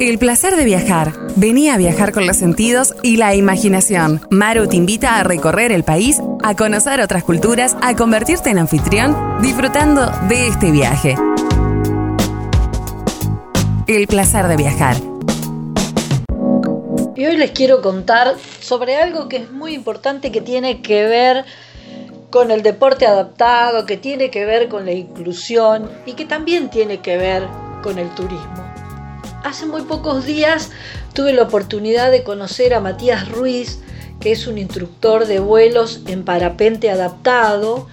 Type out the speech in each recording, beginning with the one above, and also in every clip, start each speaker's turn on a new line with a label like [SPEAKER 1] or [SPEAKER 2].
[SPEAKER 1] El placer de viajar. Venía a viajar con los sentidos y la imaginación. Maru te invita a recorrer el país, a conocer otras culturas, a convertirte en anfitrión, disfrutando de este viaje. El placer de viajar.
[SPEAKER 2] Y hoy les quiero contar sobre algo que es muy importante que tiene que ver con el deporte adaptado, que tiene que ver con la inclusión y que también tiene que ver con el turismo. Hace muy pocos días tuve la oportunidad de conocer a Matías Ruiz, que es un instructor de vuelos en parapente adaptado,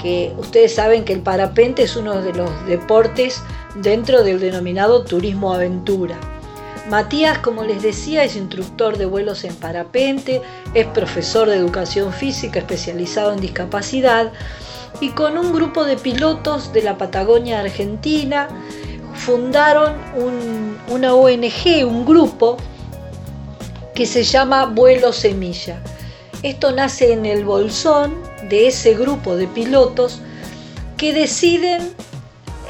[SPEAKER 2] que ustedes saben que el parapente es uno de los deportes dentro del denominado turismo aventura. Matías, como les decía, es instructor de vuelos en parapente, es profesor de educación física especializado en discapacidad y con un grupo de pilotos de la Patagonia Argentina fundaron una ONG, un grupo que se llama Vuelo Semilla. Esto nace en el bolsón de ese grupo de pilotos que deciden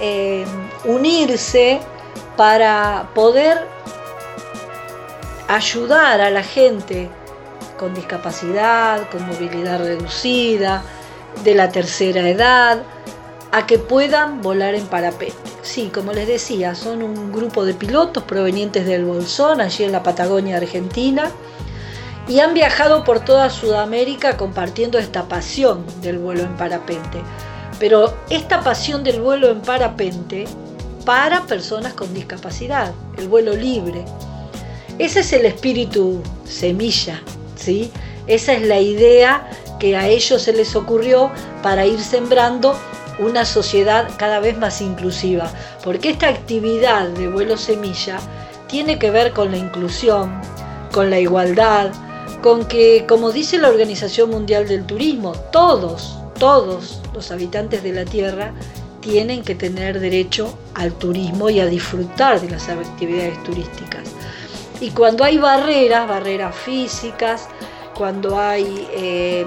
[SPEAKER 2] eh, unirse para poder ayudar a la gente con discapacidad, con movilidad reducida, de la tercera edad, a que puedan volar en parapente. Sí, como les decía, son un grupo de pilotos provenientes del Bolsón, allí en la Patagonia Argentina, y han viajado por toda Sudamérica compartiendo esta pasión del vuelo en parapente. Pero esta pasión del vuelo en parapente para personas con discapacidad, el vuelo libre. Ese es el espíritu semilla, ¿sí? Esa es la idea que a ellos se les ocurrió para ir sembrando una sociedad cada vez más inclusiva, porque esta actividad de vuelo semilla tiene que ver con la inclusión, con la igualdad, con que, como dice la Organización Mundial del Turismo, todos, todos los habitantes de la Tierra tienen que tener derecho al turismo y a disfrutar de las actividades turísticas. Y cuando hay barreras, barreras físicas, cuando hay eh,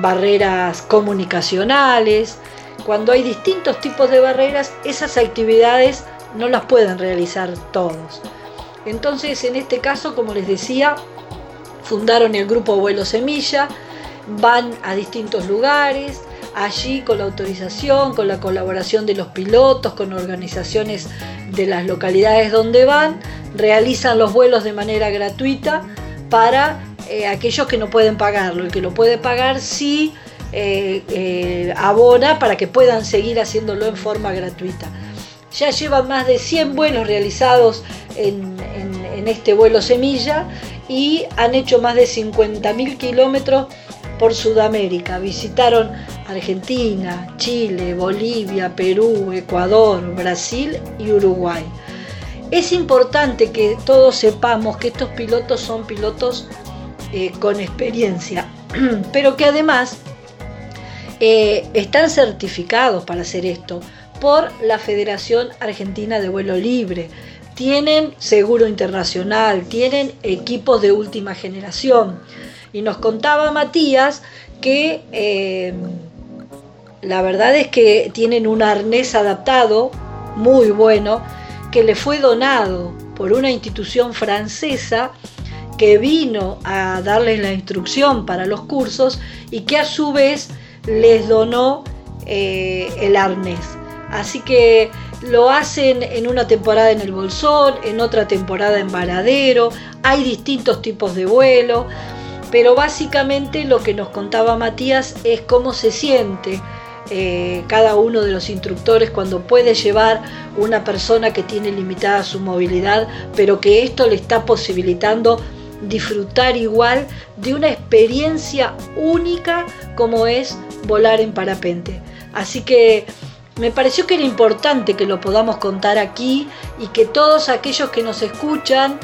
[SPEAKER 2] barreras comunicacionales, cuando hay distintos tipos de barreras, esas actividades no las pueden realizar todos. Entonces, en este caso, como les decía, fundaron el grupo Vuelo Semilla, van a distintos lugares, allí con la autorización, con la colaboración de los pilotos, con organizaciones de las localidades donde van, realizan los vuelos de manera gratuita para eh, aquellos que no pueden pagarlo. El que lo puede pagar sí eh, eh, abona para que puedan seguir haciéndolo en forma gratuita. Ya llevan más de 100 vuelos realizados en, este vuelo semilla y han hecho más de 50.000 kilómetros por Sudamérica. Visitaron Argentina, Chile, Bolivia, Perú, Ecuador, Brasil y Uruguay. Es importante que todos sepamos que estos pilotos son pilotos eh, con experiencia, pero que además eh, están certificados para hacer esto por la Federación Argentina de Vuelo Libre. Tienen seguro internacional, tienen equipos de última generación. Y nos contaba Matías que eh, la verdad es que tienen un arnés adaptado muy bueno que le fue donado por una institución francesa que vino a darles la instrucción para los cursos y que a su vez les donó eh, el arnés. Así que lo hacen en una temporada en el Bolsón, en otra temporada en Varadero, hay distintos tipos de vuelo, pero básicamente lo que nos contaba Matías es cómo se siente eh, cada uno de los instructores cuando puede llevar una persona que tiene limitada su movilidad, pero que esto le está posibilitando disfrutar igual de una experiencia única como es volar en parapente. Así que me pareció que era importante que lo podamos contar aquí y que todos aquellos que nos escuchan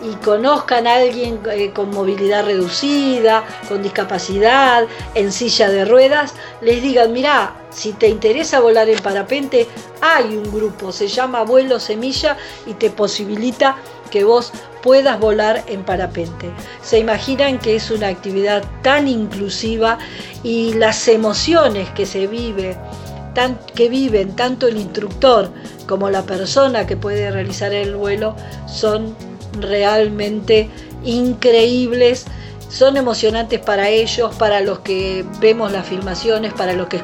[SPEAKER 2] y conozcan a alguien eh, con movilidad reducida, con discapacidad, en silla de ruedas, les digan, mira, si te interesa volar en parapente, hay un grupo, se llama Vuelo Semilla y te posibilita que vos puedas volar en parapente. Se imaginan que es una actividad tan inclusiva y las emociones que se vive que viven tanto el instructor como la persona que puede realizar el vuelo son realmente increíbles, son emocionantes para ellos, para los que vemos las filmaciones, para los que,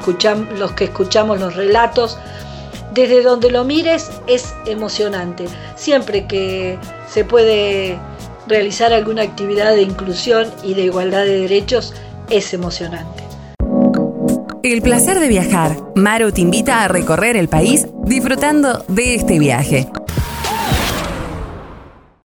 [SPEAKER 2] los que escuchamos los relatos. Desde donde lo mires es emocionante. Siempre que se puede realizar alguna actividad de inclusión y de igualdad de derechos es emocionante.
[SPEAKER 1] El placer de viajar. Maru te invita a recorrer el país disfrutando de este viaje.